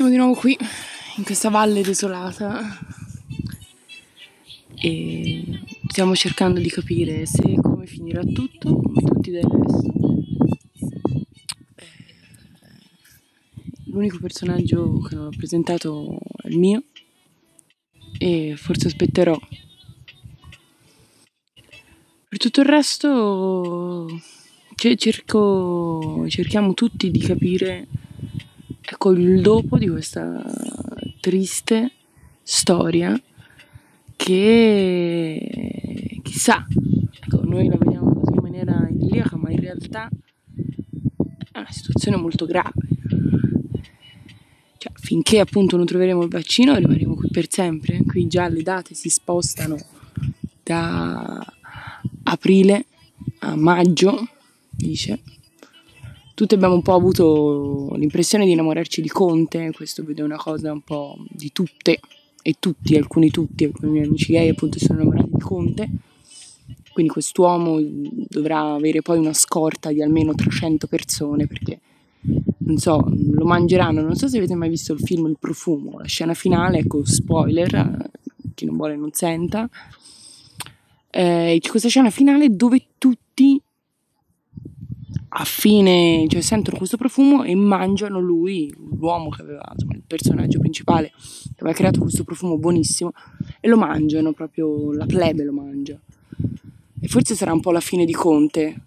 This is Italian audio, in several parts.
siamo di nuovo qui, in questa valle desolata e stiamo cercando di capire se e come finirà tutto, come tutti del resto. Eh, l'unico personaggio che non ho presentato è il mio e forse aspetterò. Per tutto il resto cerco, cerchiamo tutti di capire ecco il dopo di questa triste storia che chissà, ecco, noi la vediamo così in maniera idilliaca, ma in realtà è una situazione molto grave. Cioè, finché appunto non troveremo il vaccino rimarremo qui per sempre. Qui già le date si spostano da aprile a maggio, dice tutti abbiamo un po' avuto l'impressione di innamorarci di Conte, questo vedo una cosa un po' di tutte e tutti, alcuni tutti, alcuni miei amici gay appunto sono innamorati di Conte, quindi quest'uomo dovrà avere poi una scorta di almeno 300 persone perché non so, lo mangeranno, non so se avete mai visto il film Il profumo, la scena finale, ecco spoiler, chi non vuole non senta, eh, c'è questa scena finale dove tutti a fine, cioè sentono questo profumo e mangiano lui, l'uomo che aveva, insomma, il personaggio principale che aveva creato questo profumo buonissimo e lo mangiano, proprio la plebe lo mangia. E forse sarà un po' la fine di Conte,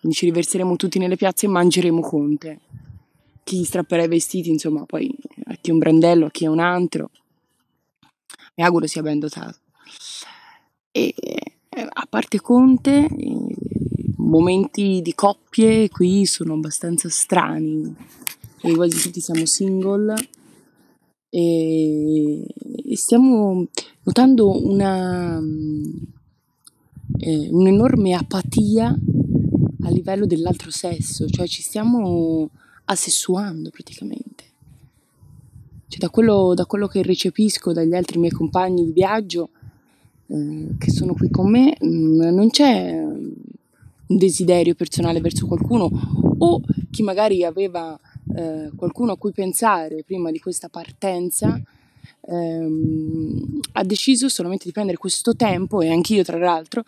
quindi ci riverseremo tutti nelle piazze e mangeremo Conte. Chi strapperà i vestiti, insomma, poi a chi è un brandello, a chi è un altro. Mi auguro sia ben dotato. E a parte Conte, momenti di coppie qui sono abbastanza strani, e quasi tutti siamo single e, e stiamo notando una, eh, un'enorme apatia a livello dell'altro sesso, cioè ci stiamo assessuando praticamente. Cioè, da, quello, da quello che recepisco dagli altri miei compagni di viaggio eh, che sono qui con me, mm, non c'è un desiderio personale verso qualcuno o chi magari aveva eh, qualcuno a cui pensare prima di questa partenza ehm, ha deciso solamente di prendere questo tempo e anch'io tra l'altro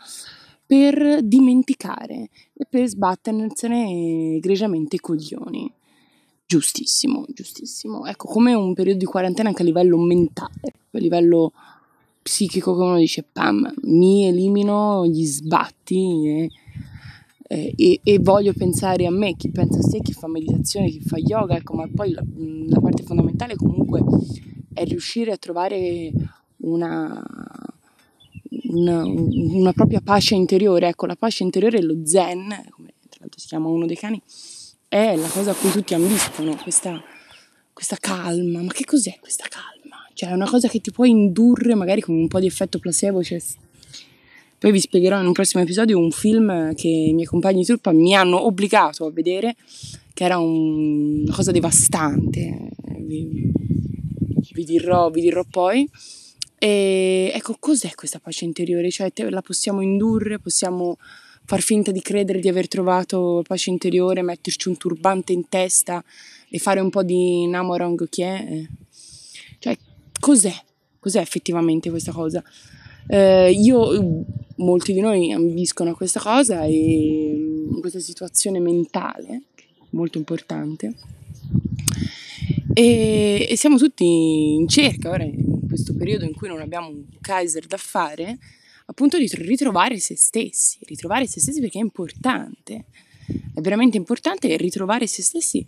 per dimenticare e per sbattersene egregiamente i coglioni. Giustissimo, giustissimo. Ecco, come un periodo di quarantena anche a livello mentale, a livello psichico, come uno dice, pam, mi elimino gli sbatti e eh, e, e, voglio pensare a me, chi pensa a sé, chi fa meditazione, chi fa yoga, ecco, ma poi la, la parte fondamentale comunque è riuscire a trovare una, una, una, propria pace interiore, ecco, la pace interiore, lo zen, come tra l'altro si chiama uno dei cani, è la cosa a cui tutti ambiscono, questa, questa calma, ma che cos'è questa calma? Cioè è una cosa che ti può indurre magari con un po' di effetto placebo, cioè poi vi spiegherò in un prossimo episodio un film che i miei compagni di truppa mi hanno obbligato a vedere, che era un, una cosa devastante. Vi, vi, dirò, vi dirò poi. E ecco, cos'è questa pace interiore? Cioè, te, la possiamo indurre, possiamo far finta di credere di aver trovato pace interiore, metterci un turbante in testa e fare un po' di Namorong chi è? Cioè, cos'è? Cos'è effettivamente questa cosa? Eh, io molti di noi ambiscono a questa cosa e in questa situazione mentale, molto importante. E, e, siamo tutti in cerca, ora in questo periodo in cui non abbiamo un Kaiser da fare, appunto di ritrovare se stessi, ritrovare se stessi perché è importante, è veramente importante ritrovare se stessi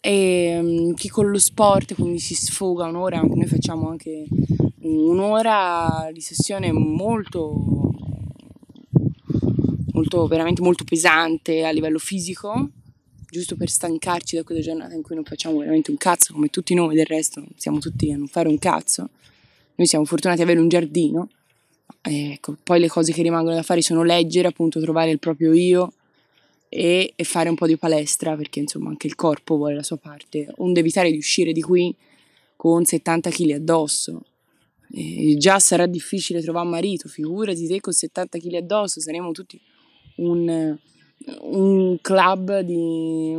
e um, chi con lo sport quindi si sfoga un'ora, noi facciamo anche un'ora di sessione molto molto, veramente molto pesante a livello fisico, giusto per stancarci da quelle giornate in cui non facciamo veramente un cazzo, come tutti noi del resto, siamo tutti a non fare un cazzo. Noi siamo fortunati ad avere un giardino, ecco, poi le cose che rimangono da fare sono leggere, appunto trovare il proprio io e, e fare un po' di palestra, perché insomma anche il corpo vuole la sua parte, onde evitare di uscire di qui con 70 kg addosso. E già sarà difficile trovare un marito, figurati te con 70 kg addosso, saremo tutti un, un club di,